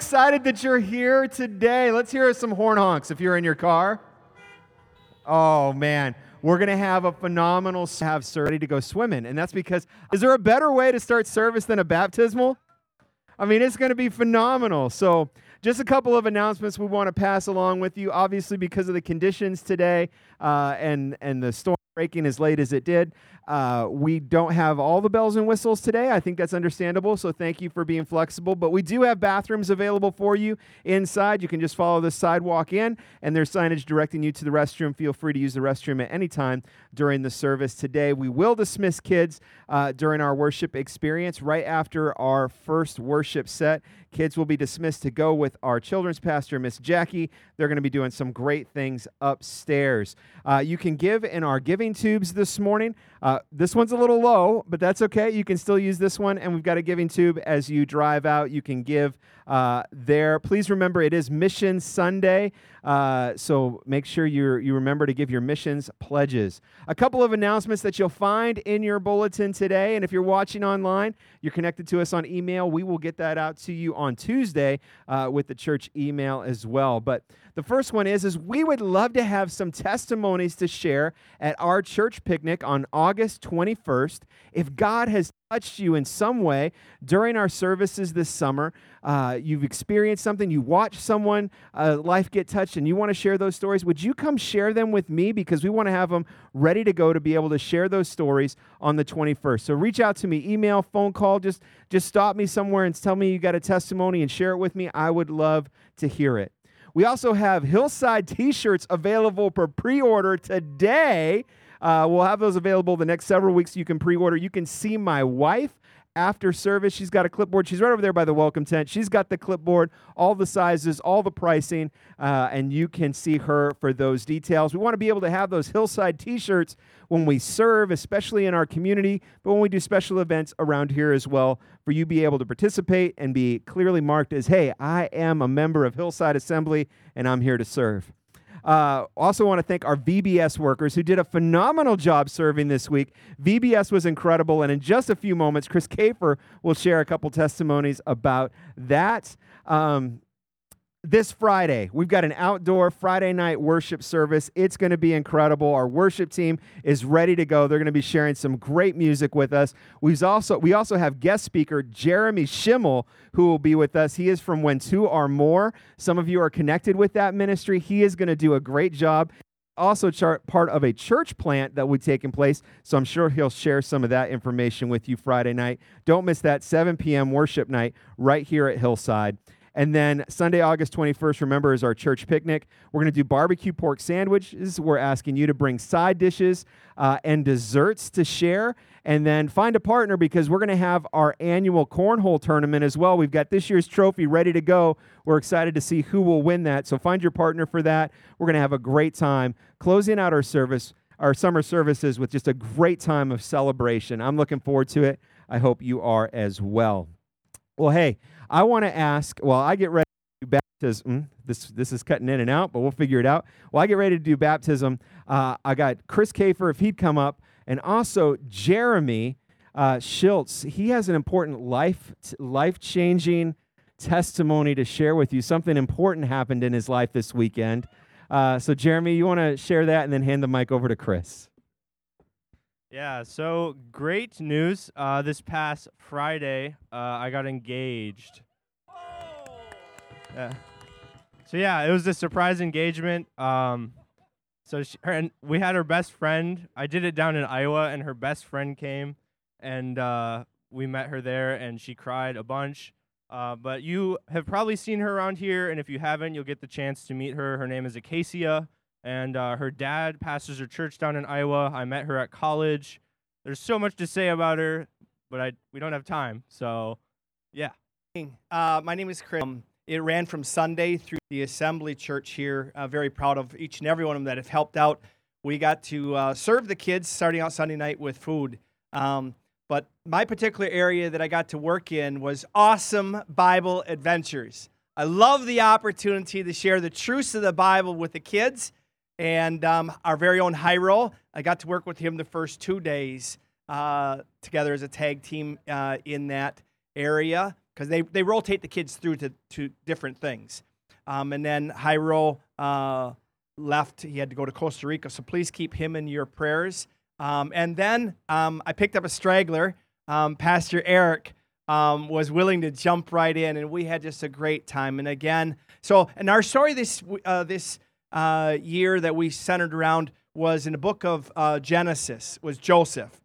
Excited that you're here today. Let's hear some horn honks if you're in your car. Oh, man. We're going to have a phenomenal have ready to go swimming. And that's because, is there a better way to start service than a baptismal? I mean, it's going to be phenomenal. So, just a couple of announcements we want to pass along with you. Obviously, because of the conditions today uh, and, and the storm breaking as late as it did, uh, we don't have all the bells and whistles today. I think that's understandable. So thank you for being flexible. But we do have bathrooms available for you inside. You can just follow the sidewalk in, and there's signage directing you to the restroom. Feel free to use the restroom at any time during the service today. We will dismiss kids uh, during our worship experience right after our first worship set. Kids will be dismissed to go with our children's pastor, Miss Jackie. They're going to be doing some great things upstairs. Uh, you can give in our giving tubes this morning. Uh, this one's a little low, but that's okay. You can still use this one, and we've got a giving tube as you drive out. You can give uh, there. Please remember it is Mission Sunday, uh, so make sure you you remember to give your missions pledges. A couple of announcements that you'll find in your bulletin today, and if you're watching online, you're connected to us on email. We will get that out to you on Tuesday uh, with the church email as well. But the first one is is we would love to have some testimonies to share at our church picnic on August 21st. If God has touched you in some way during our services this summer, uh, you've experienced something, you watched someone uh, life get touched, and you want to share those stories, would you come share them with me? Because we want to have them ready to go to be able to share those stories on the 21st. So reach out to me, email, phone call, just just stop me somewhere and tell me you got a testimony and share it with me. I would love to hear it. We also have Hillside t shirts available for pre order today. Uh, we'll have those available the next several weeks. You can pre order. You can see my wife after service. She's got a clipboard. She's right over there by the welcome tent. She's got the clipboard, all the sizes, all the pricing, uh, and you can see her for those details. We want to be able to have those Hillside t shirts when we serve, especially in our community, but when we do special events around here as well, for you be able to participate and be clearly marked as, hey, I am a member of Hillside Assembly and I'm here to serve. Uh, also, want to thank our VBS workers who did a phenomenal job serving this week. VBS was incredible, and in just a few moments, Chris Kafer will share a couple testimonies about that. Um, this Friday, we've got an outdoor Friday night worship service. It's going to be incredible. Our worship team is ready to go. They're going to be sharing some great music with us. We've also we also have guest speaker Jeremy Schimmel who will be with us. He is from When Two Are More. Some of you are connected with that ministry. He is going to do a great job also part of a church plant that would take in place. So I'm sure he'll share some of that information with you Friday night. Don't miss that 7 p.m. worship night right here at Hillside. And then Sunday, August 21st, remember, is our church picnic. We're going to do barbecue pork sandwiches. We're asking you to bring side dishes uh, and desserts to share. And then find a partner because we're going to have our annual cornhole tournament as well. We've got this year's trophy ready to go. We're excited to see who will win that. So find your partner for that. We're going to have a great time closing out our service, our summer services with just a great time of celebration. I'm looking forward to it. I hope you are as well. Well, hey, I want to ask, well, I get ready to do baptism. This, this is cutting in and out, but we'll figure it out. Well, I get ready to do baptism. Uh, I got Chris Kafer, if he'd come up, and also Jeremy uh, Schultz. He has an important life, life changing testimony to share with you. Something important happened in his life this weekend. Uh, so, Jeremy, you want to share that and then hand the mic over to Chris? Yeah, so great news. Uh, this past Friday, uh, I got engaged. Yeah. So yeah, it was a surprise engagement. Um, so she, her and we had her best friend. I did it down in Iowa, and her best friend came, and uh, we met her there, and she cried a bunch. Uh, but you have probably seen her around here, and if you haven't, you'll get the chance to meet her. Her name is Acacia, and uh, her dad pastors her church down in Iowa. I met her at college. There's so much to say about her, but I we don't have time. So, yeah. Uh, my name is Chris. Um, it ran from Sunday through the Assembly Church here. Uh, very proud of each and every one of them that have helped out. We got to uh, serve the kids starting out Sunday night with food. Um, but my particular area that I got to work in was awesome Bible adventures. I love the opportunity to share the truths of the Bible with the kids. And um, our very own Hyro, I got to work with him the first two days uh, together as a tag team uh, in that area because they, they rotate the kids through to, to different things. Um, and then Hyro uh, left. He had to go to Costa Rica. So please keep him in your prayers. Um, and then um, I picked up a straggler. Um, Pastor Eric um, was willing to jump right in, and we had just a great time. And again, so and our story this uh, this uh, year that we centered around was in the book of uh, Genesis was Joseph.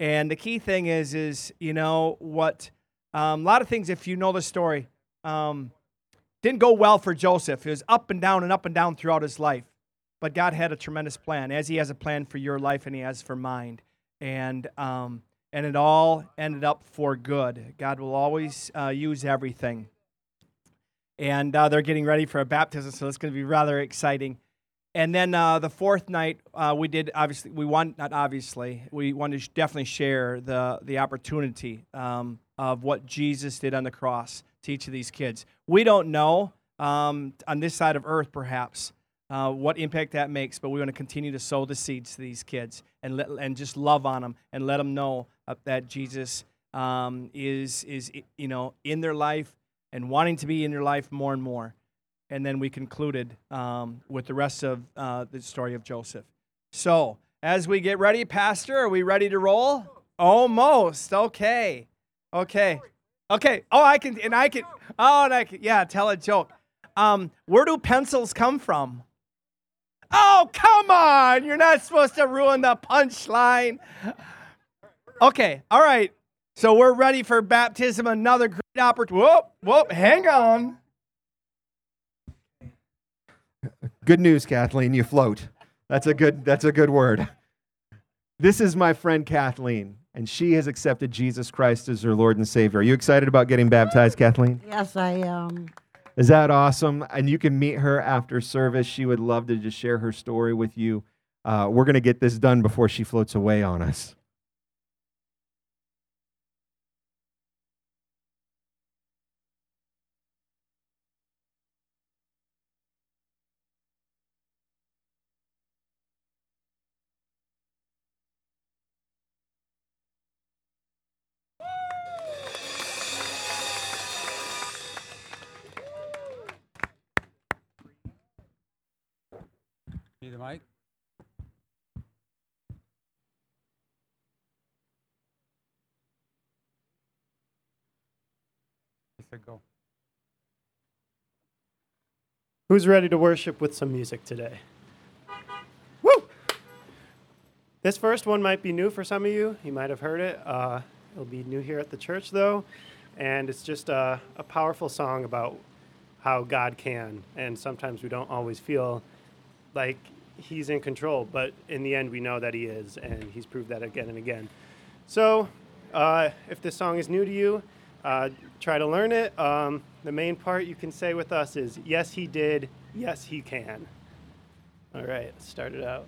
And the key thing is, is you know what? Um, a lot of things, if you know the story, um, didn't go well for Joseph. It was up and down and up and down throughout his life. But God had a tremendous plan, as He has a plan for your life and He has for mine. And, um, and it all ended up for good. God will always uh, use everything. And uh, they're getting ready for a baptism, so it's going to be rather exciting. And then uh, the fourth night, uh, we did obviously, we want, not obviously, we wanted to definitely share the, the opportunity um, of what Jesus did on the cross to each of these kids. We don't know um, on this side of earth, perhaps, uh, what impact that makes, but we want to continue to sow the seeds to these kids and, let, and just love on them and let them know uh, that Jesus um, is, is, you know, in their life and wanting to be in your life more and more. And then we concluded um, with the rest of uh, the story of Joseph. So, as we get ready, Pastor, are we ready to roll? Almost. Okay. Okay. Okay. Oh, I can, and I can, oh, and I can, yeah, tell a joke. Um, where do pencils come from? Oh, come on. You're not supposed to ruin the punchline. Okay, all right. So we're ready for baptism. Another great opportunity. Whoop, whoop, hang on. Good news, Kathleen. You float. That's a good. That's a good word. This is my friend Kathleen, and she has accepted Jesus Christ as her Lord and Savior. Are you excited about getting baptized, Kathleen? Yes, I am. Is that awesome? And you can meet her after service. She would love to just share her story with you. Uh, we're going to get this done before she floats away on us. Mic? He said go. Who's ready to worship with some music today? Woo! This first one might be new for some of you. You might have heard it. Uh, it'll be new here at the church, though. And it's just a, a powerful song about how God can. And sometimes we don't always feel like He's in control, but in the end, we know that He is. And He's proved that again and again. So uh, if this song is new to you, uh, try to learn it. Um, the main part you can say with us is yes, he did, yes, he can. All right, start it out.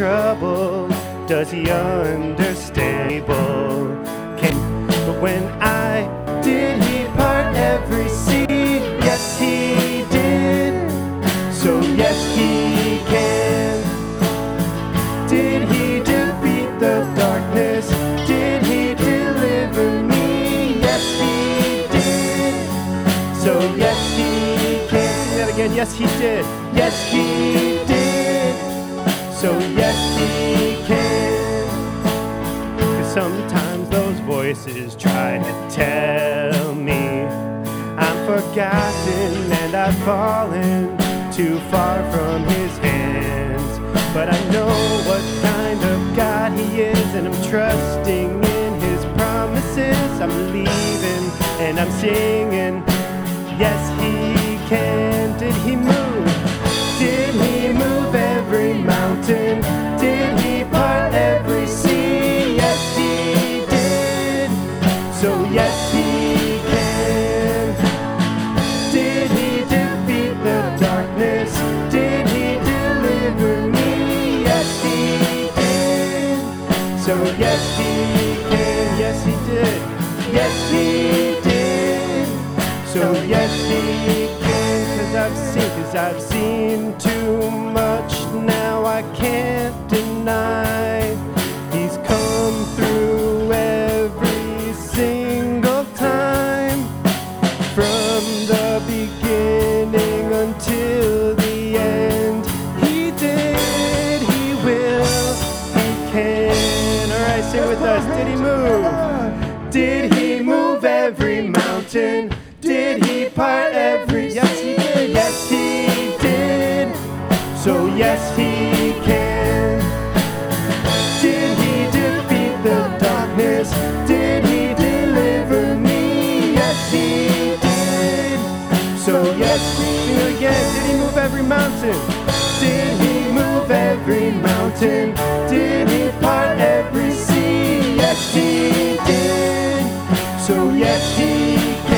trouble? Does he understand? Can, but when I did, he part every sea. Yes, he did. So yes, he can. Did he defeat the darkness? Did he deliver me? Yes, he did. So yes, he can. And again, yes, he did. Yes, he. is trying to tell me I'm forgotten and I've fallen too far from his hands. But I know what kind of God he is, and I'm trusting in his promises. I'm leaving and I'm singing, Yes, he can. Did he move? So yes, he can, cause I've seen, cause I've seen too much. Now I can't deny. yes, again. Did he move every mountain? Did he move every mountain? Did he part every sea? Yes, he did. So yes, he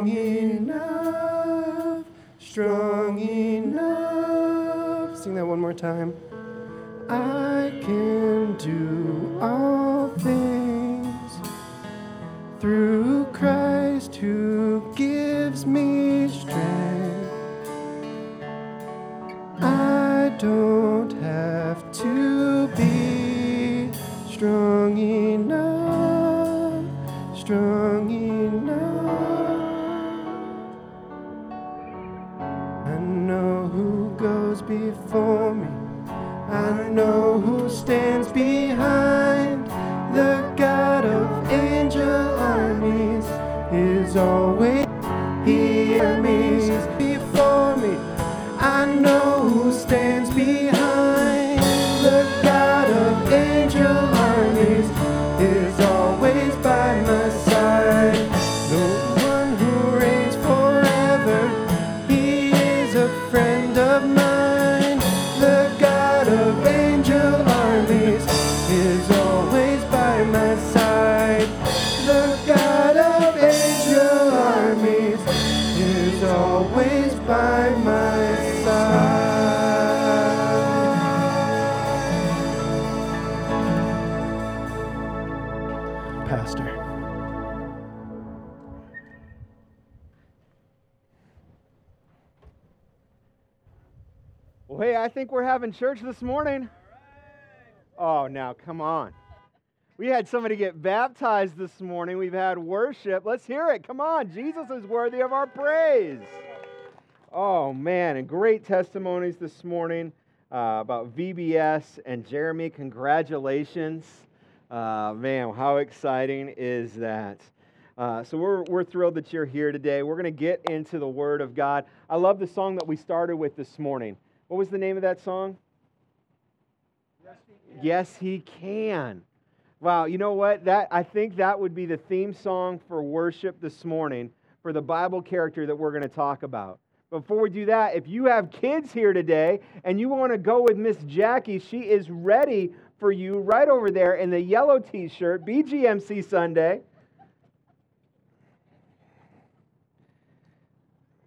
strong enough, strong enough. Sing that one more time. I can do all things through Christ who gives me strength. I don't think we're having church this morning. Oh, now come on. We had somebody get baptized this morning. We've had worship. Let's hear it. Come on. Jesus is worthy of our praise. Oh, man. And great testimonies this morning uh, about VBS and Jeremy. Congratulations. Uh, man, how exciting is that? Uh, so we're, we're thrilled that you're here today. We're going to get into the Word of God. I love the song that we started with this morning. What was the name of that song? Yes, he can. Wow, you know what? That I think that would be the theme song for worship this morning for the Bible character that we're going to talk about. Before we do that, if you have kids here today and you want to go with Miss Jackie, she is ready for you right over there in the yellow t-shirt, BGMC Sunday.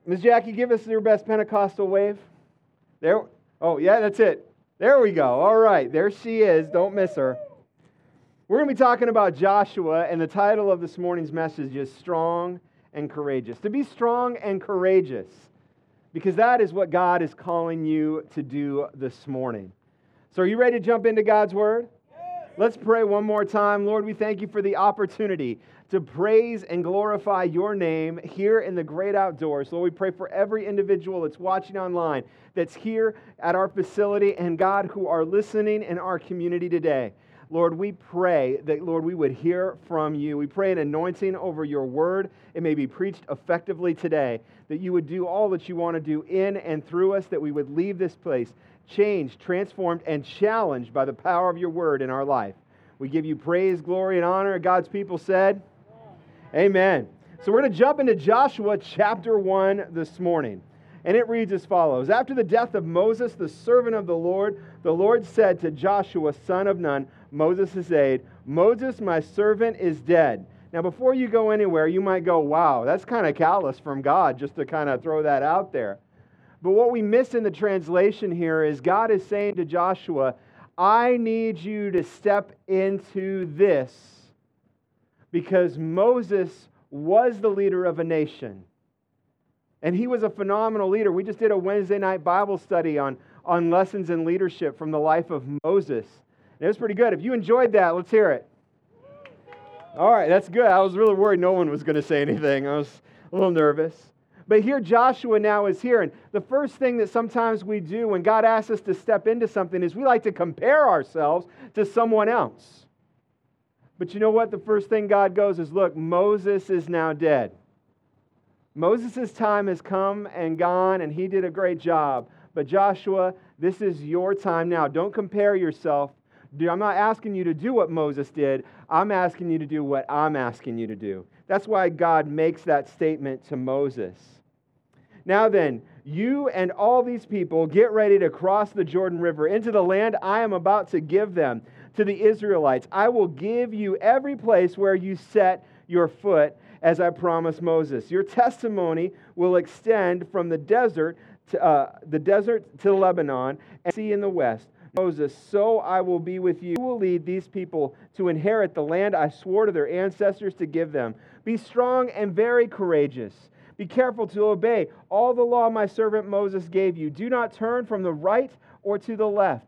Miss Jackie, give us your best Pentecostal wave. There. Oh, yeah, that's it. There we go. All right, there she is. Don't miss her. We're going to be talking about Joshua, and the title of this morning's message is Strong and Courageous. To be strong and courageous, because that is what God is calling you to do this morning. So, are you ready to jump into God's Word? Let's pray one more time. Lord, we thank you for the opportunity to praise and glorify your name here in the great outdoors. Lord, we pray for every individual that's watching online, that's here at our facility, and God, who are listening in our community today. Lord, we pray that, Lord, we would hear from you. We pray an anointing over your word. It may be preached effectively today, that you would do all that you want to do in and through us, that we would leave this place changed, transformed, and challenged by the power of your word in our life. We give you praise, glory, and honor. God's people said, Amen. So we're going to jump into Joshua chapter 1 this morning. And it reads as follows After the death of Moses, the servant of the Lord, the Lord said to Joshua, son of Nun, Moses' aide, Moses, my servant, is dead. Now, before you go anywhere, you might go, wow, that's kind of callous from God just to kind of throw that out there. But what we miss in the translation here is God is saying to Joshua, I need you to step into this because Moses was the leader of a nation. And he was a phenomenal leader. We just did a Wednesday night Bible study on, on lessons in leadership from the life of Moses. And it was pretty good. If you enjoyed that, let's hear it. All right, that's good. I was really worried no one was going to say anything. I was a little nervous. But here, Joshua now is here. And the first thing that sometimes we do when God asks us to step into something is we like to compare ourselves to someone else. But you know what? The first thing God goes is look, Moses is now dead. Moses' time has come and gone, and he did a great job. But Joshua, this is your time now. Don't compare yourself. I'm not asking you to do what Moses did. I'm asking you to do what I'm asking you to do. That's why God makes that statement to Moses. Now then, you and all these people get ready to cross the Jordan River into the land I am about to give them to the Israelites. I will give you every place where you set your foot, as I promised Moses. Your testimony will extend from the desert to uh, the desert to Lebanon and sea in the west. Moses, so I will be with you. You will lead these people to inherit the land I swore to their ancestors to give them. Be strong and very courageous. Be careful to obey all the law my servant Moses gave you. Do not turn from the right or to the left,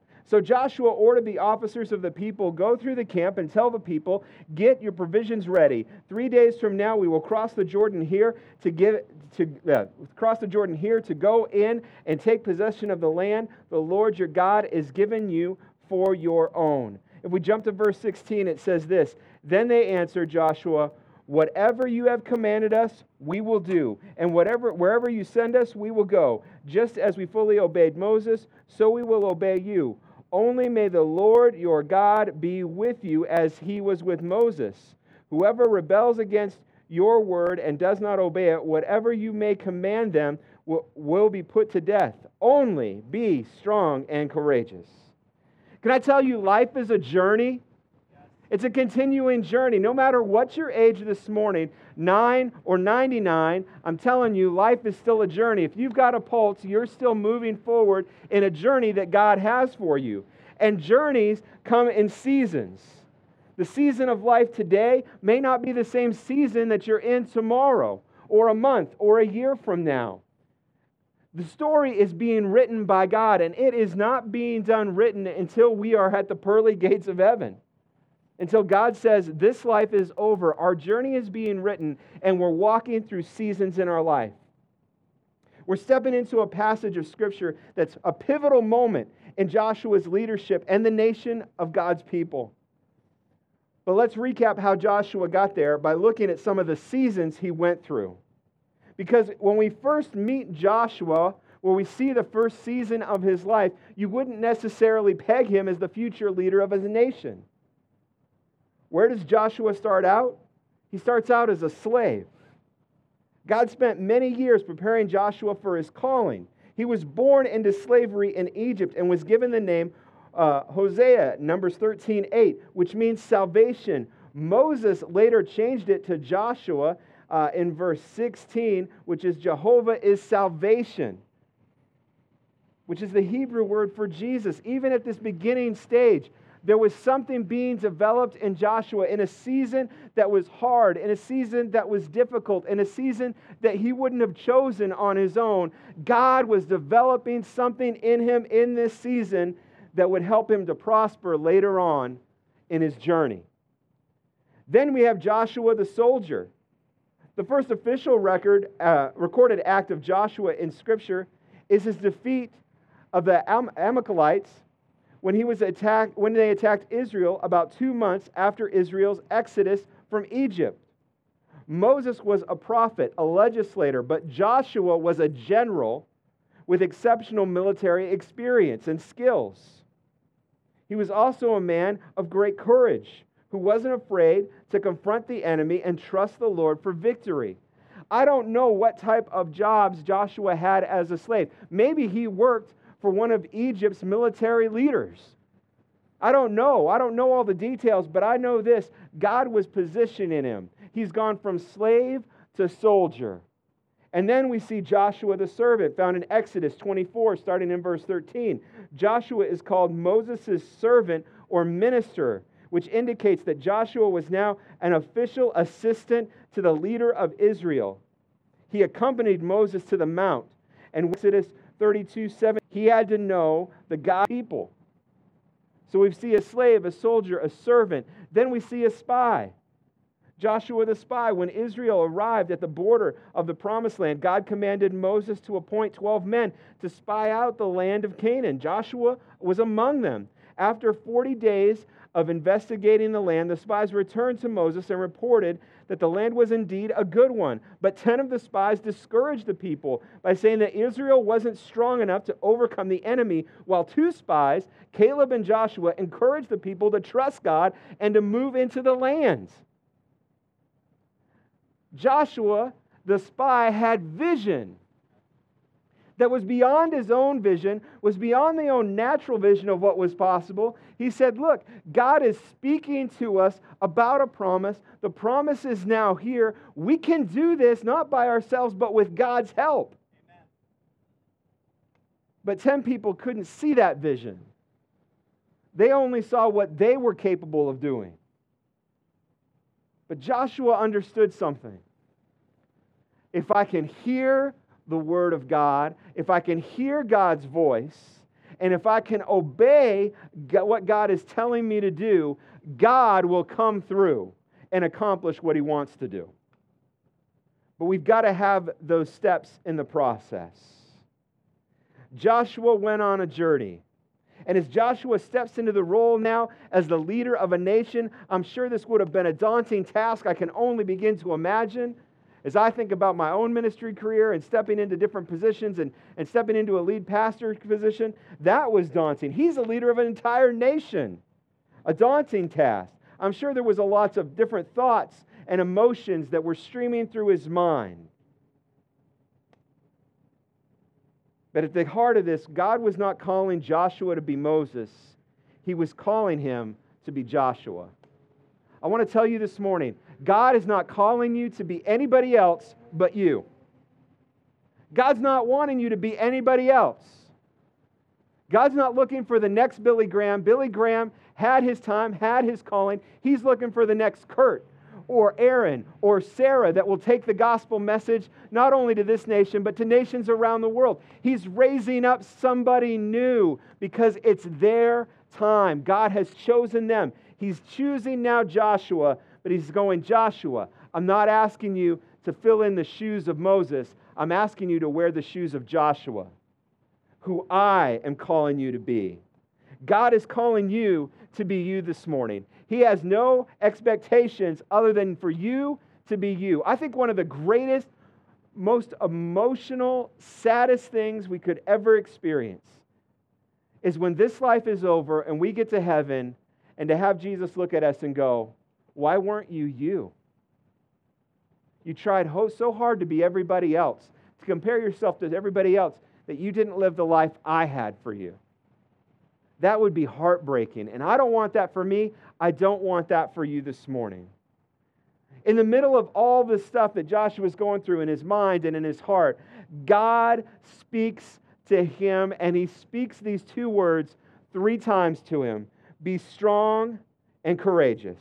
So Joshua ordered the officers of the people, Go through the camp and tell the people, Get your provisions ready. Three days from now, we will cross the Jordan here to give. To uh, cross the Jordan here to go in and take possession of the land the Lord your God is giving you for your own. If we jump to verse 16, it says this Then they answered Joshua, Whatever you have commanded us, we will do, and whatever wherever you send us, we will go. Just as we fully obeyed Moses, so we will obey you. Only may the Lord your God be with you as he was with Moses. Whoever rebels against your word and does not obey it, whatever you may command them will, be put to death. Only be strong and courageous. Can I tell you, life is a journey? It's a continuing journey. No matter what your age this morning, nine or 99, I'm telling you, life is still a journey. If you've got a pulse, you're still moving forward in a journey that God has for you. And journeys come in seasons. The season of life today may not be the same season that you're in tomorrow, or a month, or a year from now. The story is being written by God, and it is not being done written until we are at the pearly gates of heaven until God says, This life is over. Our journey is being written, and we're walking through seasons in our life. We're stepping into a passage of Scripture that's a pivotal moment in Joshua's leadership and the nation of God's people. But let's recap how Joshua got there by looking at some of the seasons he went through. Because when we first meet Joshua, where we see the first season of his life, you wouldn't necessarily peg him as the future leader of his nation. Where does Joshua start out? He starts out as a slave. God spent many years preparing Joshua for his calling. He was born into slavery in Egypt and was given the name uh, Hosea, Numbers 13 8, which means salvation. Moses later changed it to Joshua uh, in verse 16, which is Jehovah is salvation, which is the Hebrew word for Jesus. Even at this beginning stage, there was something being developed in Joshua in a season that was hard, in a season that was difficult, in a season that he wouldn't have chosen on his own. God was developing something in him in this season that would help him to prosper later on in his journey. Then we have Joshua the soldier. The first official record, uh, recorded act of Joshua in Scripture is his defeat of the Am- Amalekites when he was attacked when they attacked Israel about 2 months after Israel's exodus from Egypt. Moses was a prophet, a legislator, but Joshua was a general with exceptional military experience and skills. He was also a man of great courage who wasn't afraid to confront the enemy and trust the Lord for victory. I don't know what type of jobs Joshua had as a slave. Maybe he worked for one of Egypt's military leaders. I don't know. I don't know all the details, but I know this God was positioning him. He's gone from slave to soldier. And then we see Joshua the servant, found in Exodus 24, starting in verse 13. Joshua is called Moses' servant or minister, which indicates that Joshua was now an official assistant to the leader of Israel. He accompanied Moses to the mount. And Exodus 32 7, he had to know the God people. So we see a slave, a soldier, a servant. Then we see a spy. Joshua the spy, when Israel arrived at the border of the promised land, God commanded Moses to appoint 12 men to spy out the land of Canaan. Joshua was among them. After 40 days of investigating the land, the spies returned to Moses and reported that the land was indeed a good one. But 10 of the spies discouraged the people by saying that Israel wasn't strong enough to overcome the enemy, while two spies, Caleb and Joshua, encouraged the people to trust God and to move into the land. Joshua, the spy, had vision that was beyond his own vision, was beyond the own natural vision of what was possible. He said, Look, God is speaking to us about a promise. The promise is now here. We can do this not by ourselves, but with God's help. Amen. But 10 people couldn't see that vision, they only saw what they were capable of doing. But Joshua understood something. If I can hear the Word of God, if I can hear God's voice, and if I can obey what God is telling me to do, God will come through and accomplish what He wants to do. But we've got to have those steps in the process. Joshua went on a journey. And as Joshua steps into the role now as the leader of a nation, I'm sure this would have been a daunting task. I can only begin to imagine as I think about my own ministry career and stepping into different positions and, and stepping into a lead pastor position, that was daunting. He's a leader of an entire nation, a daunting task. I'm sure there was a lots of different thoughts and emotions that were streaming through his mind. But at the heart of this, God was not calling Joshua to be Moses, he was calling him to be Joshua. I want to tell you this morning God is not calling you to be anybody else but you. God's not wanting you to be anybody else. God's not looking for the next Billy Graham. Billy Graham had his time, had his calling. He's looking for the next Kurt or Aaron or Sarah that will take the gospel message not only to this nation, but to nations around the world. He's raising up somebody new because it's their time. God has chosen them. He's choosing now Joshua but he's going, Joshua, I'm not asking you to fill in the shoes of Moses. I'm asking you to wear the shoes of Joshua, who I am calling you to be. God is calling you to be you this morning. He has no expectations other than for you to be you. I think one of the greatest, most emotional, saddest things we could ever experience is when this life is over and we get to heaven and to have Jesus look at us and go, why weren't you you? You tried so hard to be everybody else, to compare yourself to everybody else, that you didn't live the life I had for you. That would be heartbreaking. And I don't want that for me. I don't want that for you this morning. In the middle of all the stuff that Joshua was going through in his mind and in his heart, God speaks to him and he speaks these two words three times to him Be strong and courageous.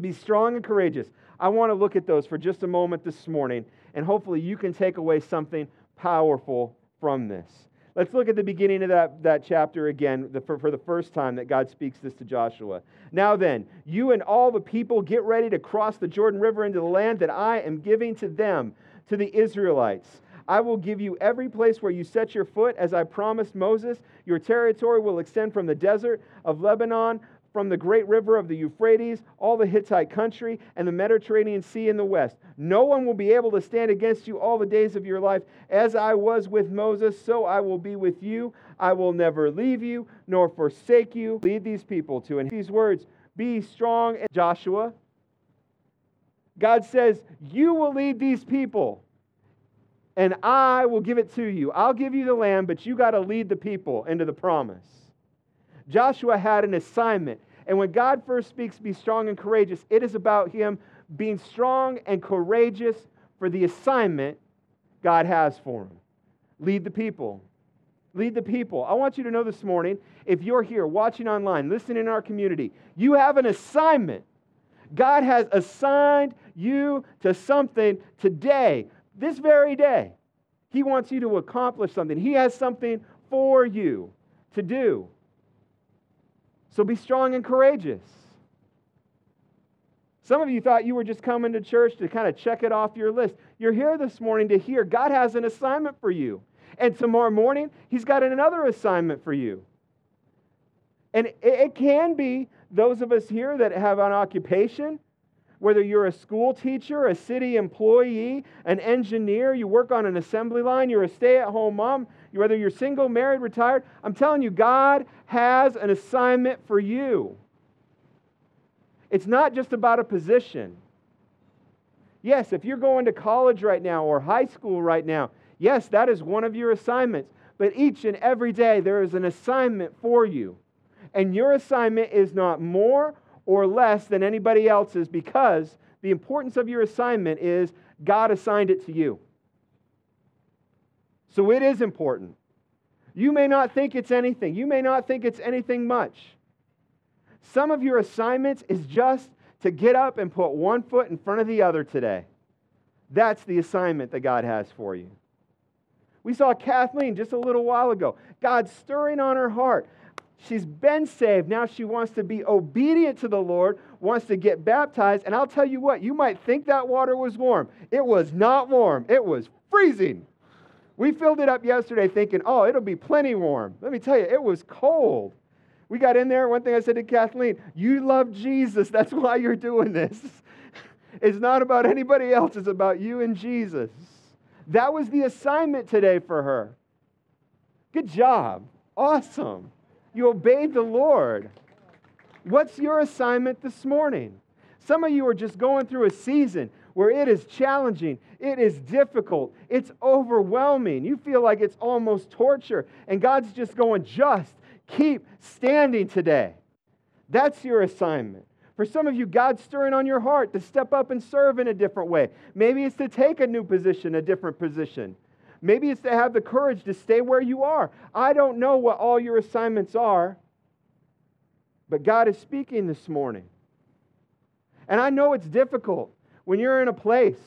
Be strong and courageous. I want to look at those for just a moment this morning, and hopefully you can take away something powerful from this. Let's look at the beginning of that, that chapter again the, for, for the first time that God speaks this to Joshua. Now then, you and all the people get ready to cross the Jordan River into the land that I am giving to them, to the Israelites. I will give you every place where you set your foot, as I promised Moses. Your territory will extend from the desert of Lebanon from the great river of the Euphrates, all the Hittite country, and the Mediterranean Sea in the west. No one will be able to stand against you all the days of your life. As I was with Moses, so I will be with you. I will never leave you nor forsake you. Lead these people to. And these words, be strong, Joshua. God says, You will lead these people, and I will give it to you. I'll give you the land, but you got to lead the people into the promise. Joshua had an assignment. And when God first speaks, be strong and courageous, it is about him being strong and courageous for the assignment God has for him. Lead the people. Lead the people. I want you to know this morning if you're here watching online, listening in our community, you have an assignment. God has assigned you to something today, this very day. He wants you to accomplish something, He has something for you to do. So be strong and courageous. Some of you thought you were just coming to church to kind of check it off your list. You're here this morning to hear God has an assignment for you. And tomorrow morning, He's got another assignment for you. And it can be those of us here that have an occupation, whether you're a school teacher, a city employee, an engineer, you work on an assembly line, you're a stay at home mom, whether you're single, married, retired, I'm telling you, God has an assignment for you. It's not just about a position. Yes, if you're going to college right now or high school right now, yes, that is one of your assignments. But each and every day, there is an assignment for you. And your assignment is not more or less than anybody else's because the importance of your assignment is God assigned it to you. So it is important. You may not think it's anything, you may not think it's anything much. Some of your assignments is just to get up and put one foot in front of the other today. That's the assignment that God has for you. We saw Kathleen just a little while ago. God stirring on her heart. She's been saved. Now she wants to be obedient to the Lord, wants to get baptized. And I'll tell you what, you might think that water was warm. It was not warm, it was freezing. We filled it up yesterday thinking, oh, it'll be plenty warm. Let me tell you, it was cold. We got in there. One thing I said to Kathleen, you love Jesus. That's why you're doing this. It's not about anybody else, it's about you and Jesus. That was the assignment today for her. Good job. Awesome. You obeyed the Lord. What's your assignment this morning? Some of you are just going through a season where it is challenging, it is difficult, it's overwhelming. You feel like it's almost torture. And God's just going, just keep standing today. That's your assignment. For some of you, God's stirring on your heart to step up and serve in a different way. Maybe it's to take a new position, a different position. Maybe it's to have the courage to stay where you are. I don't know what all your assignments are, but God is speaking this morning. And I know it's difficult when you're in a place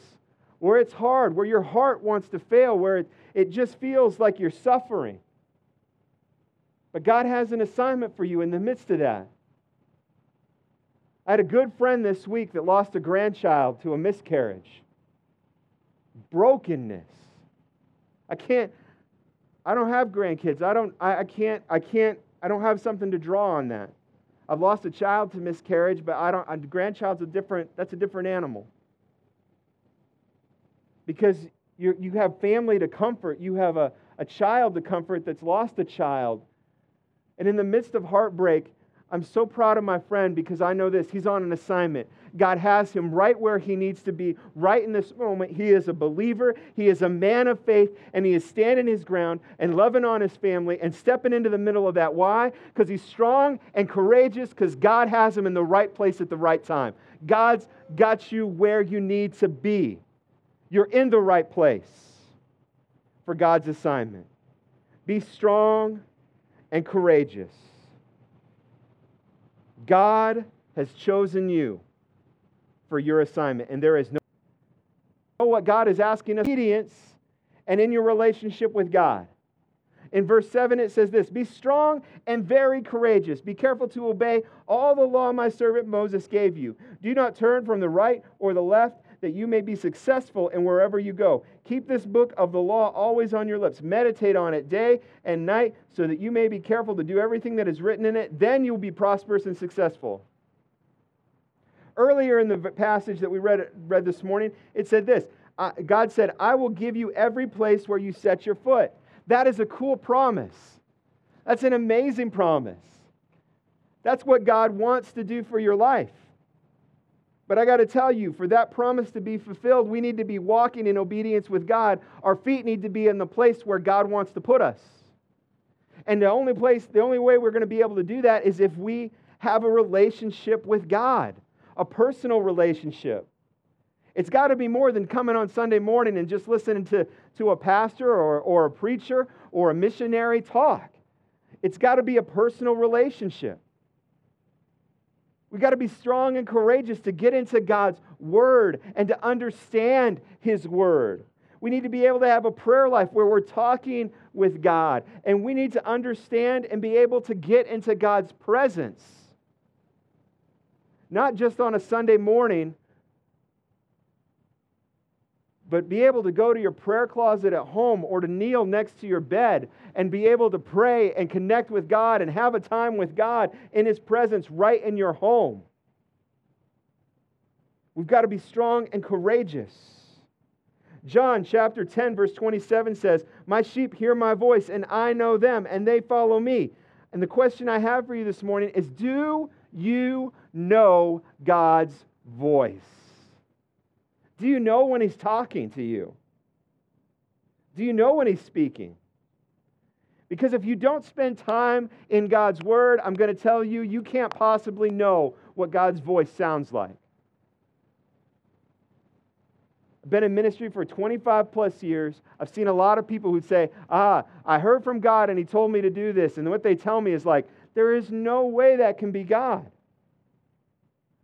where it's hard, where your heart wants to fail, where it, it just feels like you're suffering. But God has an assignment for you in the midst of that. I had a good friend this week that lost a grandchild to a miscarriage. Brokenness. I can't, I don't have grandkids. I don't, I, I can't, I can't, I don't have something to draw on that. I've lost a child to miscarriage, but I don't, a grandchild's a different, that's a different animal because you you have family to comfort. You have a, a child to comfort that's lost a child. And in the midst of heartbreak, I'm so proud of my friend because I know this. He's on an assignment. God has him right where he needs to be, right in this moment. He is a believer, he is a man of faith, and he is standing his ground and loving on his family and stepping into the middle of that. Why? Because he's strong and courageous, because God has him in the right place at the right time. God's got you where you need to be. You're in the right place for God's assignment. Be strong and courageous. God has chosen you for your assignment, and there is no what God is asking us obedience and in your relationship with God. In verse 7, it says this Be strong and very courageous. Be careful to obey all the law my servant Moses gave you. Do not turn from the right or the left, that you may be successful in wherever you go. Keep this book of the law always on your lips. Meditate on it day and night, so that you may be careful to do everything that is written in it. Then you'll be prosperous and successful. Earlier in the passage that we read, read this morning, it said this God said, I will give you every place where you set your foot. That is a cool promise. That's an amazing promise. That's what God wants to do for your life. But I got to tell you, for that promise to be fulfilled, we need to be walking in obedience with God. Our feet need to be in the place where God wants to put us. And the only place, the only way we're going to be able to do that is if we have a relationship with God, a personal relationship. It's got to be more than coming on Sunday morning and just listening to, to a pastor or, or a preacher or a missionary talk. It's got to be a personal relationship. We've got to be strong and courageous to get into God's Word and to understand His Word. We need to be able to have a prayer life where we're talking with God. And we need to understand and be able to get into God's presence. Not just on a Sunday morning, but be able to go to your prayer closet at home or to kneel next to your bed and be able to pray and connect with God and have a time with God in His presence right in your home. We've got to be strong and courageous. John chapter 10, verse 27 says, My sheep hear my voice, and I know them, and they follow me. And the question I have for you this morning is Do you know God's voice? Do you know when He's talking to you? Do you know when He's speaking? Because if you don't spend time in God's Word, I'm going to tell you, you can't possibly know what God's voice sounds like. I've been in ministry for 25 plus years. I've seen a lot of people who say, Ah, I heard from God and He told me to do this. And what they tell me is like, there is no way that can be God.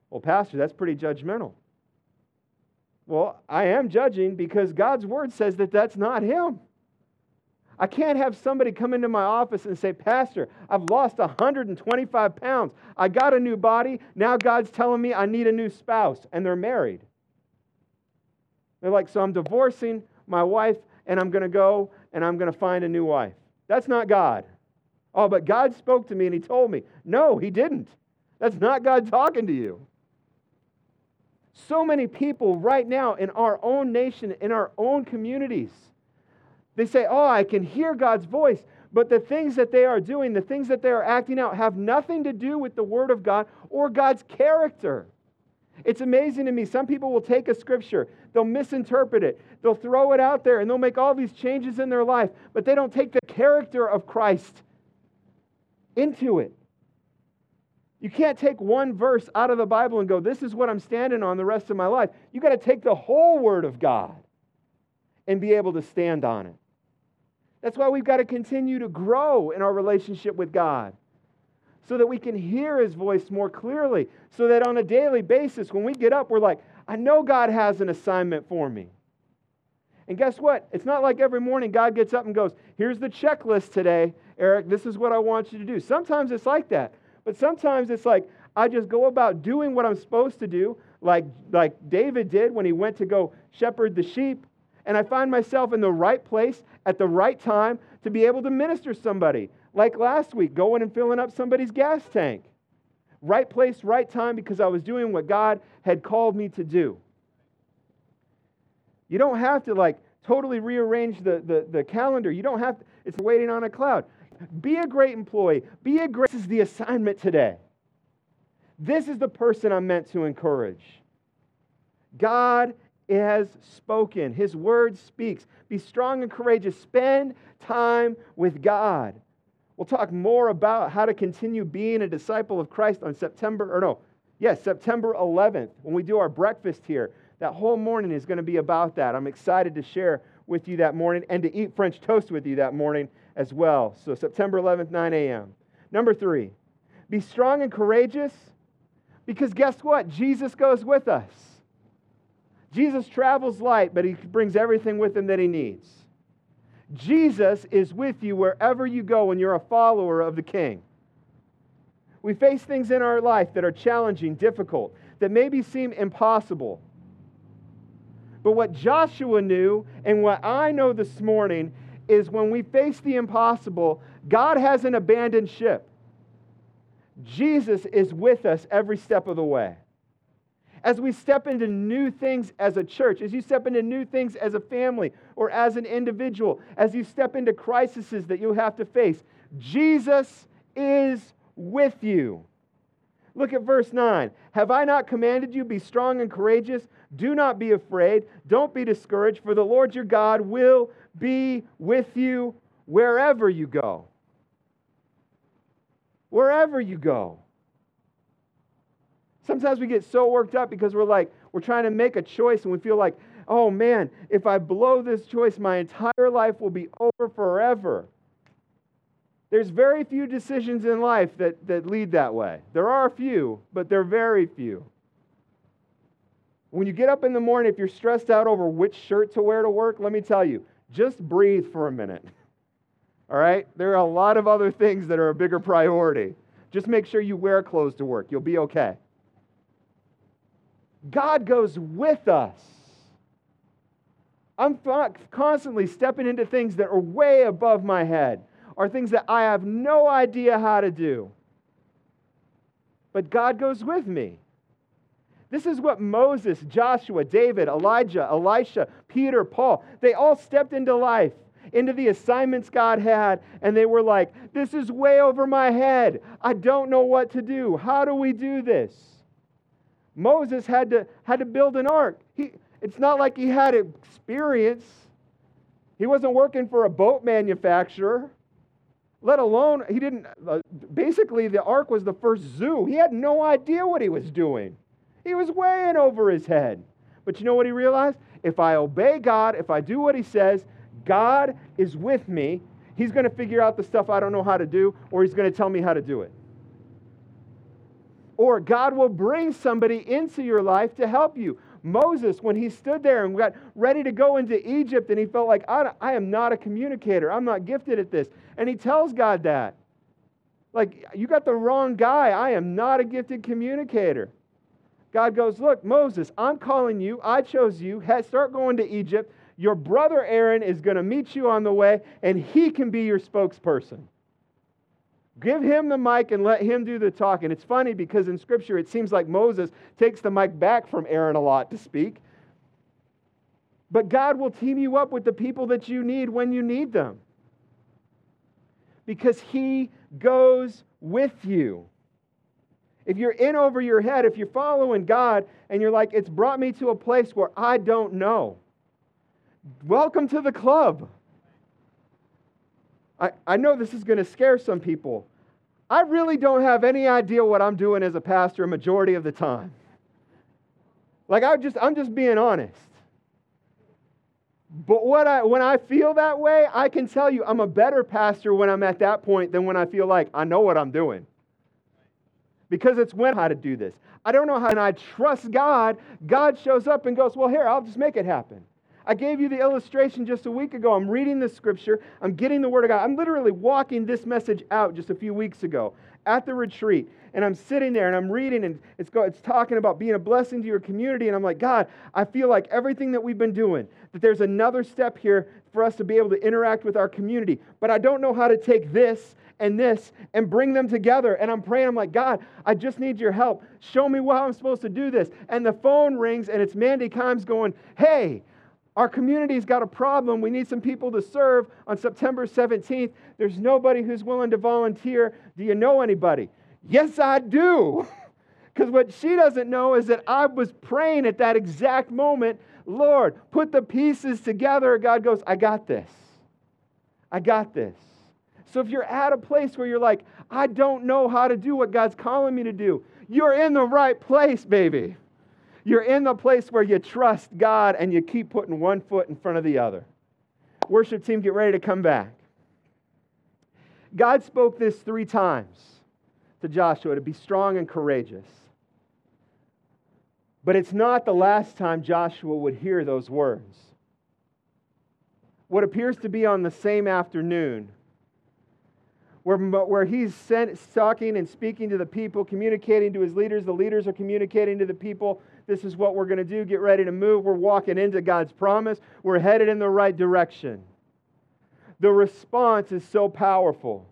Well, Pastor, that's pretty judgmental. Well, I am judging because God's word says that that's not Him. I can't have somebody come into my office and say, Pastor, I've lost 125 pounds. I got a new body. Now God's telling me I need a new spouse, and they're married. They're like, so I'm divorcing my wife, and I'm going to go and I'm going to find a new wife. That's not God. Oh, but God spoke to me and He told me. No, He didn't. That's not God talking to you. So many people right now in our own nation, in our own communities, they say, Oh, I can hear God's voice, but the things that they are doing, the things that they are acting out, have nothing to do with the Word of God or God's character. It's amazing to me. Some people will take a scripture, they'll misinterpret it, they'll throw it out there, and they'll make all these changes in their life, but they don't take the character of Christ into it. You can't take one verse out of the Bible and go, This is what I'm standing on the rest of my life. You got to take the whole Word of God and be able to stand on it. That's why we've got to continue to grow in our relationship with God so that we can hear His voice more clearly. So that on a daily basis, when we get up, we're like, I know God has an assignment for me. And guess what? It's not like every morning God gets up and goes, Here's the checklist today, Eric. This is what I want you to do. Sometimes it's like that. But sometimes it's like I just go about doing what I'm supposed to do, like, like David did when he went to go shepherd the sheep. And I find myself in the right place at the right time to be able to minister somebody. Like last week, going and filling up somebody's gas tank. Right place, right time, because I was doing what God had called me to do. You don't have to like totally rearrange the, the, the calendar. You don't have to, it's waiting on a cloud. Be a great employee. Be a great. This is the assignment today. This is the person I'm meant to encourage. God has spoken, His word speaks. Be strong and courageous. Spend time with God. We'll talk more about how to continue being a disciple of Christ on September, or no, Yes, September 11th, when we do our breakfast here, that whole morning is going to be about that. I'm excited to share with you that morning and to eat French toast with you that morning as well. So, September 11th, 9 a.m. Number three, be strong and courageous because guess what? Jesus goes with us. Jesus travels light, but he brings everything with him that he needs. Jesus is with you wherever you go when you're a follower of the King. We face things in our life that are challenging, difficult, that maybe seem impossible. But what Joshua knew and what I know this morning is when we face the impossible, God hasn't abandoned ship. Jesus is with us every step of the way. As we step into new things as a church, as you step into new things as a family or as an individual, as you step into crises that you have to face, Jesus is with you. Look at verse 9. Have I not commanded you, be strong and courageous? Do not be afraid. Don't be discouraged, for the Lord your God will be with you wherever you go. Wherever you go. Sometimes we get so worked up because we're like, we're trying to make a choice and we feel like, oh man, if I blow this choice, my entire life will be over forever. There's very few decisions in life that, that lead that way. There are a few, but they're very few. When you get up in the morning, if you're stressed out over which shirt to wear to work, let me tell you, just breathe for a minute. All right? There are a lot of other things that are a bigger priority. Just make sure you wear clothes to work. You'll be okay. God goes with us. I'm constantly stepping into things that are way above my head are things that I have no idea how to do. But God goes with me. This is what Moses, Joshua, David, Elijah, Elisha, Peter, Paul, they all stepped into life, into the assignments God had, and they were like, This is way over my head. I don't know what to do. How do we do this? Moses had to, had to build an ark. He, it's not like he had experience. He wasn't working for a boat manufacturer let alone he didn't uh, basically the ark was the first zoo he had no idea what he was doing he was way in over his head but you know what he realized if i obey god if i do what he says god is with me he's going to figure out the stuff i don't know how to do or he's going to tell me how to do it or god will bring somebody into your life to help you Moses, when he stood there and got ready to go into Egypt, and he felt like, I, I am not a communicator. I'm not gifted at this. And he tells God that. Like, you got the wrong guy. I am not a gifted communicator. God goes, Look, Moses, I'm calling you. I chose you. Start going to Egypt. Your brother Aaron is going to meet you on the way, and he can be your spokesperson. Give him the mic and let him do the talking. It's funny because in Scripture it seems like Moses takes the mic back from Aaron a lot to speak. But God will team you up with the people that you need when you need them. Because he goes with you. If you're in over your head, if you're following God and you're like, it's brought me to a place where I don't know, welcome to the club. I, I know this is going to scare some people. I really don't have any idea what I'm doing as a pastor a majority of the time. Like I just I'm just being honest. But what I when I feel that way, I can tell you I'm a better pastor when I'm at that point than when I feel like I know what I'm doing. Because it's when how to do this. I don't know how and I trust God, God shows up and goes, "Well, here, I'll just make it happen." I gave you the illustration just a week ago. I'm reading the scripture, I'm getting the word of God. I'm literally walking this message out just a few weeks ago at the retreat. And I'm sitting there and I'm reading, and it's, go, it's talking about being a blessing to your community. And I'm like, God, I feel like everything that we've been doing, that there's another step here for us to be able to interact with our community. But I don't know how to take this and this and bring them together. And I'm praying, I'm like, God, I just need your help. Show me how I'm supposed to do this. And the phone rings, and it's Mandy Kimes going, Hey, our community's got a problem. We need some people to serve on September 17th. There's nobody who's willing to volunteer. Do you know anybody? Yes, I do. Because what she doesn't know is that I was praying at that exact moment Lord, put the pieces together. God goes, I got this. I got this. So if you're at a place where you're like, I don't know how to do what God's calling me to do, you're in the right place, baby. You're in the place where you trust God and you keep putting one foot in front of the other. Worship team, get ready to come back. God spoke this three times to Joshua to be strong and courageous. But it's not the last time Joshua would hear those words. What appears to be on the same afternoon, where, where he's sent, talking and speaking to the people, communicating to his leaders. The leaders are communicating to the people. This is what we're going to do. Get ready to move. We're walking into God's promise. We're headed in the right direction. The response is so powerful.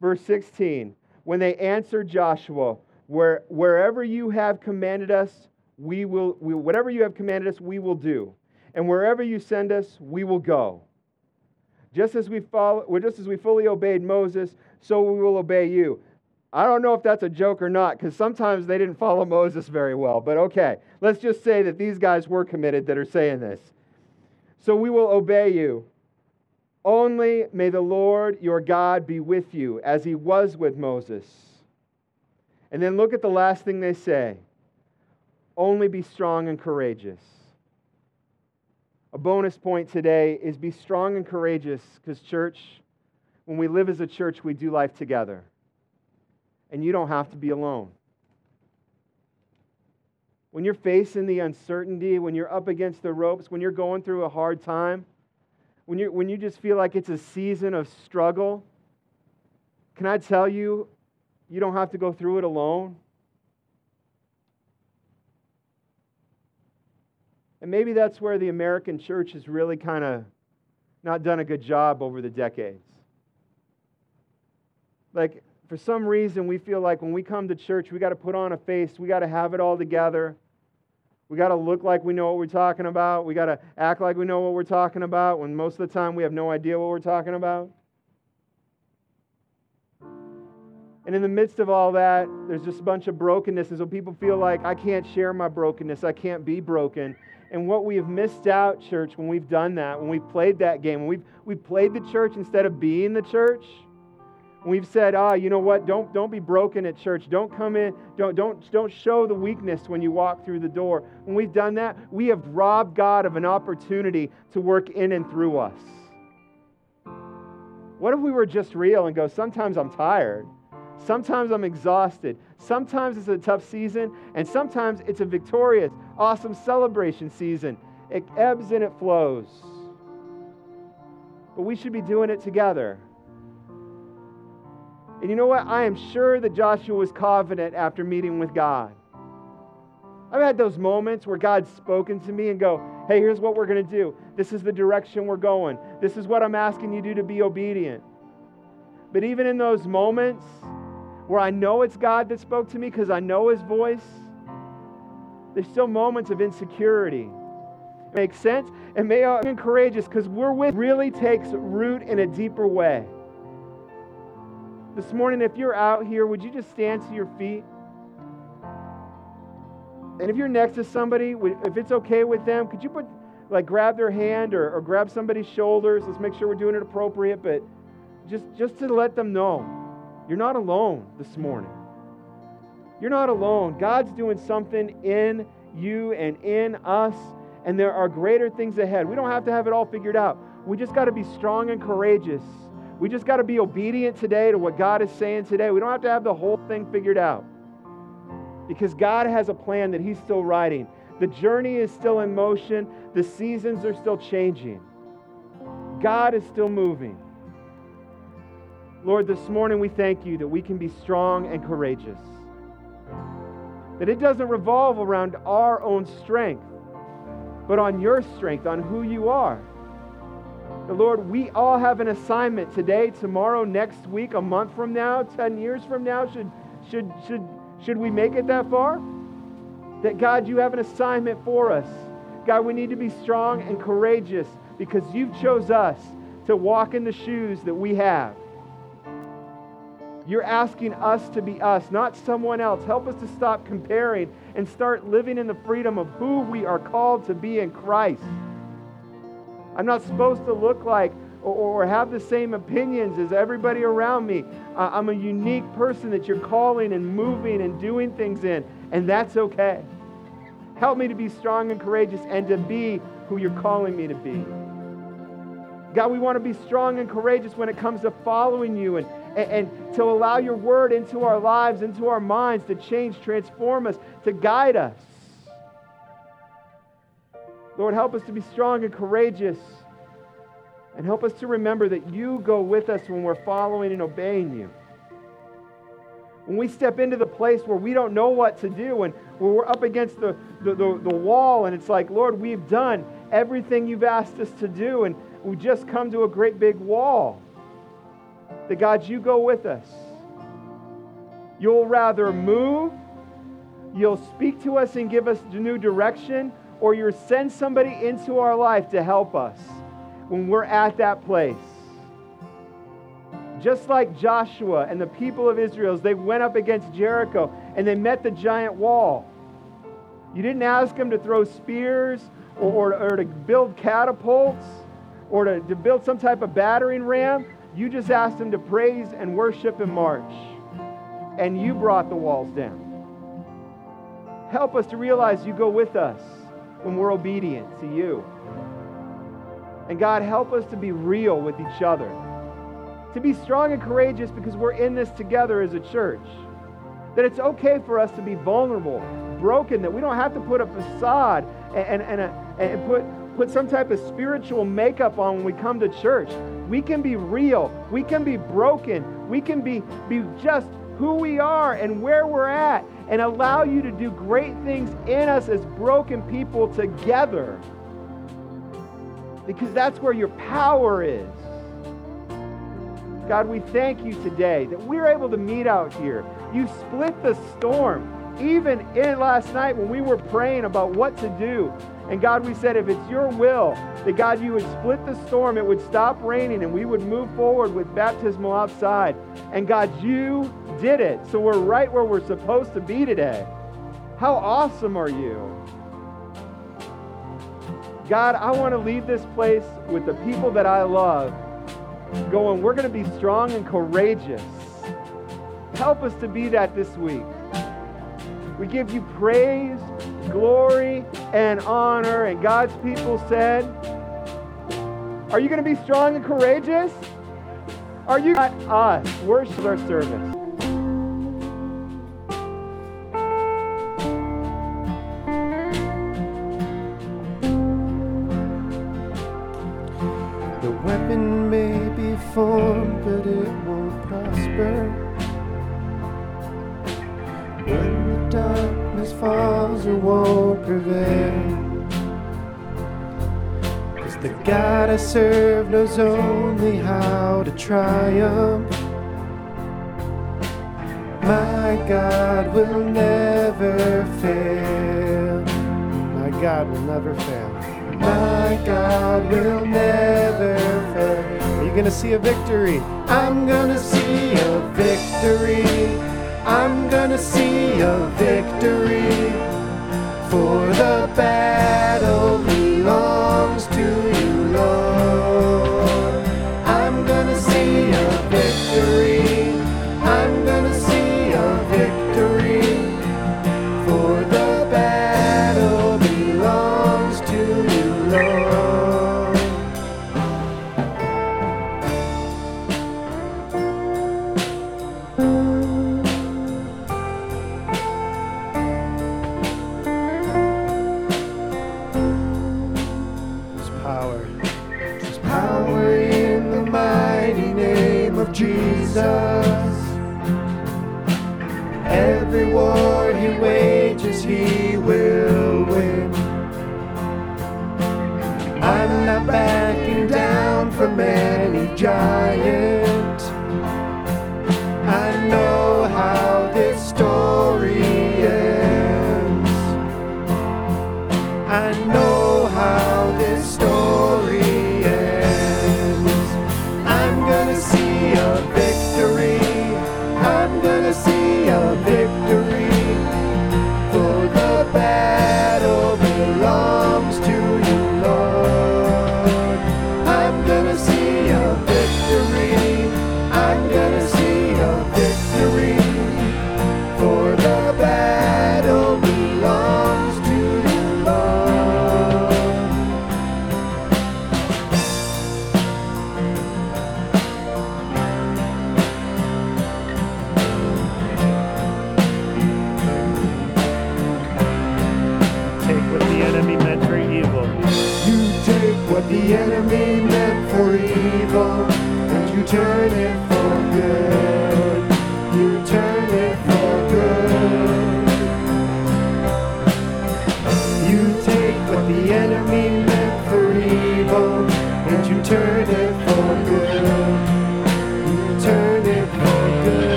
Verse 16 When they answered Joshua, Where, wherever you have commanded us, we will, we, whatever you have commanded us, we will do. And wherever you send us, we will go. Just as we follow, just as we fully obeyed Moses, so we will obey you. I don't know if that's a joke or not, because sometimes they didn't follow Moses very well. But okay, let's just say that these guys were committed that are saying this. So we will obey you. Only may the Lord your God be with you, as he was with Moses. And then look at the last thing they say only be strong and courageous. A bonus point today is be strong and courageous because, church, when we live as a church, we do life together. And you don't have to be alone. When you're facing the uncertainty, when you're up against the ropes, when you're going through a hard time, when, you when you just feel like it's a season of struggle, can I tell you, you don't have to go through it alone? And maybe that's where the American church has really kind of not done a good job over the decades. Like, for some reason, we feel like when we come to church, we got to put on a face, we got to have it all together. We got to look like we know what we're talking about. We got to act like we know what we're talking about when most of the time we have no idea what we're talking about. And in the midst of all that, there's just a bunch of brokenness. And so people feel like, I can't share my brokenness. I can't be broken. And what we have missed out, church, when we've done that, when we've played that game, when we've, we've played the church instead of being the church, we've said, ah, you know what, don't, don't be broken at church. Don't come in, don't, don't, don't show the weakness when you walk through the door. When we've done that, we have robbed God of an opportunity to work in and through us. What if we were just real and go, sometimes I'm tired? Sometimes I'm exhausted. Sometimes it's a tough season, and sometimes it's a victorious, awesome celebration season. It ebbs and it flows. But we should be doing it together. And you know what? I am sure that Joshua was confident after meeting with God. I've had those moments where God's spoken to me and go, hey, here's what we're going to do. This is the direction we're going. This is what I'm asking you to do to be obedient. But even in those moments, where I know it's God that spoke to me because I know His voice, there's still moments of insecurity. It Makes sense? And may be courageous because we're with really takes root in a deeper way. This morning, if you're out here, would you just stand to your feet? And if you're next to somebody, if it's okay with them, could you put, like, grab their hand or, or grab somebody's shoulders? Let's make sure we're doing it appropriate, but just, just to let them know you're not alone this morning. You're not alone. God's doing something in you and in us, and there are greater things ahead. We don't have to have it all figured out. We just got to be strong and courageous. We just got to be obedient today to what God is saying today. We don't have to have the whole thing figured out because God has a plan that He's still writing. The journey is still in motion, the seasons are still changing. God is still moving. Lord, this morning we thank you that we can be strong and courageous. That it doesn't revolve around our own strength, but on your strength, on who you are. The Lord, we all have an assignment today, tomorrow, next week, a month from now, 10 years from now. Should, should, should, should we make it that far? That God, you have an assignment for us. God, we need to be strong and courageous because you've chose us to walk in the shoes that we have. You're asking us to be us, not someone else. Help us to stop comparing and start living in the freedom of who we are called to be in Christ. I'm not supposed to look like or, have the same opinions as everybody around me. I'm a unique person that you're calling and moving and doing things in, and that's okay. Help me to be strong and courageous and to be who you're calling me to be. God, we want to be strong and courageous when it comes to following you and, and, and, to allow your word into our lives, into our minds, to change, transform us, to guide us. Lord, help us to be strong and courageous. And help us to remember that you go with us when we're following and obeying you. When we step into the place where we don't know what to do and where we're up against the, the, the, the wall and it's like, Lord, we've done everything you've asked us to do and we just come to a great big wall. That God, you go with us. You'll rather move, you'll speak to us and give us new direction, or you'll send somebody into our life to help us when we're at that place. Just like Joshua and the people of Israel, they went up against Jericho and they met the giant wall. You didn't ask them to throw spears or, or, or to build catapults or to, to build some type of battering ram. You just asked them to praise and worship and march. And you brought the walls down. Help us to realize you go with us when we're obedient to you. And God, help us to be real with each other, to be strong and courageous because we're in this together as a church. That it's okay for us to be vulnerable, broken, that we don't have to put a facade and, and, and, a, and put, put some type of spiritual makeup on when we come to church. We can be real, we can be broken, we can be, be just who we are and where we're at and allow you to do great things in us as broken people together because that's where your power is. God, we thank you today that we're able to meet out here. You split the storm, even in last night when we were praying about what to do. And God, we said, if it's your will, that God, you would split the storm, it would stop raining, and we would move forward with baptismal outside. And God, you did it. So we're right where we're supposed to be today. How awesome are you? God, I want to leave this place with the people that I love going, we're going to be strong and courageous. Help us to be that this week. We give you praise, glory, and honor. And God's people said, Are you going to be strong and courageous? Are you not us? Worship our service. I serve knows only how to triumph. My God will never fail. My God will never fail. My God will never fail Are you gonna see a victory. I'm gonna see a victory. I'm gonna see a victory. For the battle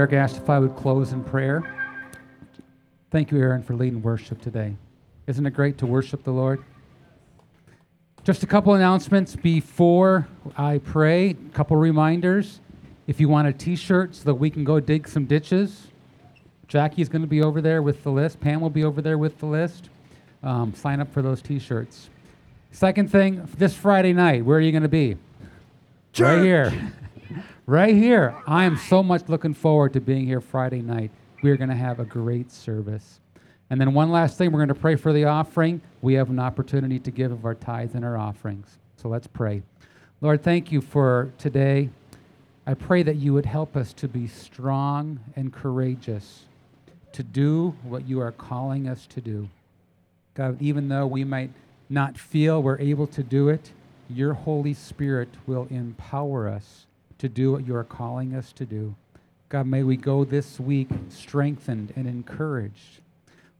Asked if I would close in prayer. Thank you, Aaron, for leading worship today. Isn't it great to worship the Lord? Just a couple announcements before I pray. A couple reminders. If you want a T-shirt so that we can go dig some ditches, Jackie's going to be over there with the list. Pam will be over there with the list. Um, sign up for those T-shirts. Second thing, this Friday night, where are you going to be? Right here. right here. I am so much looking forward to being here Friday night. We are going to have a great service. And then one last thing, we're going to pray for the offering. We have an opportunity to give of our tithes and our offerings. So let's pray. Lord, thank you for today. I pray that you would help us to be strong and courageous, to do what you are calling us to do. God, even though we might not feel we're able to do it, your Holy Spirit will empower us to do what you are calling us to do. God, may we go this week strengthened and encouraged.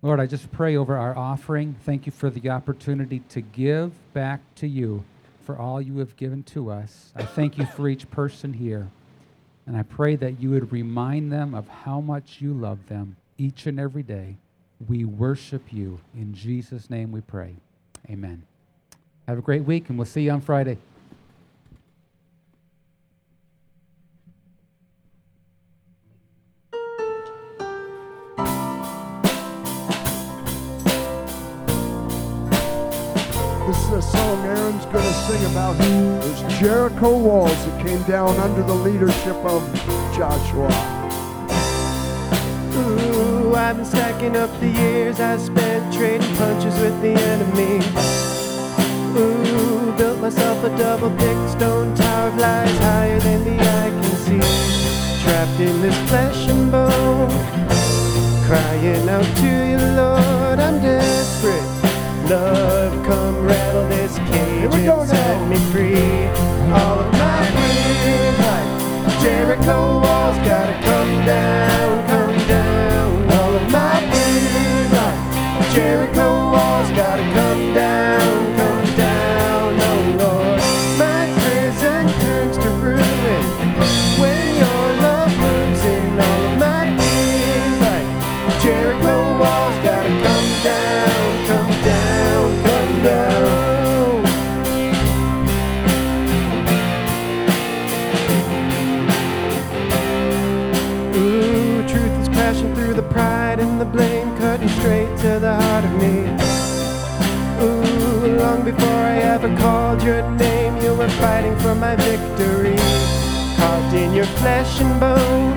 Lord, I just pray over our offering. Thank you for the opportunity to give back to you for all you have given to us. I thank you for each person here. And I pray that you would remind them of how much you love them each and every day. We worship you. In Jesus' name we pray. Amen. Have a great week, and we'll see you on Friday. A song Aaron's going to sing about those Jericho walls that came down under the leadership of Joshua. Ooh, I've been stacking up the years I spent trading punches with the enemy. Ooh, built myself a double picked stone tower of lies higher than the eye can see. Trapped in this flesh and bone, crying out to you, Lord, I'm desperate. Love, come rattle this cage and set me free. All of my weird life, Jericho walls gotta come down, come down. All of my weird life, Jericho the pride and the blame, cutting straight to the heart of me. Ooh, long before I ever called your name, you were fighting for my victory. Carved in your flesh and bone,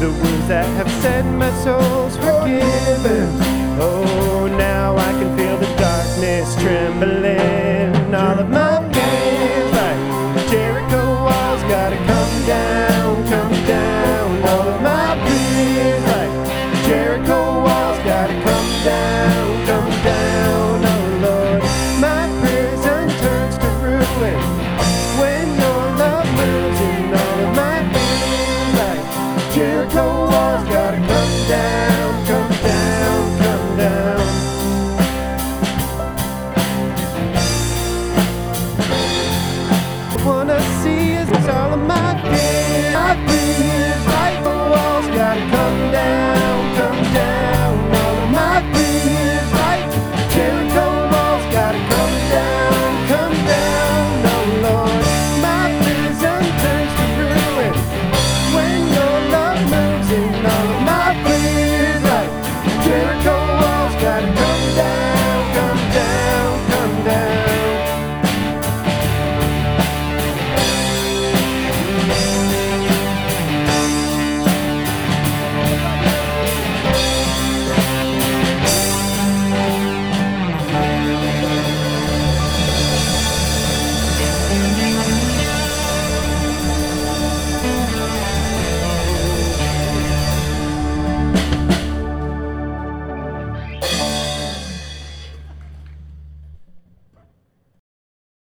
the wounds that have set my soul's forgiven. Oh, now I can feel the darkness trembling. All of my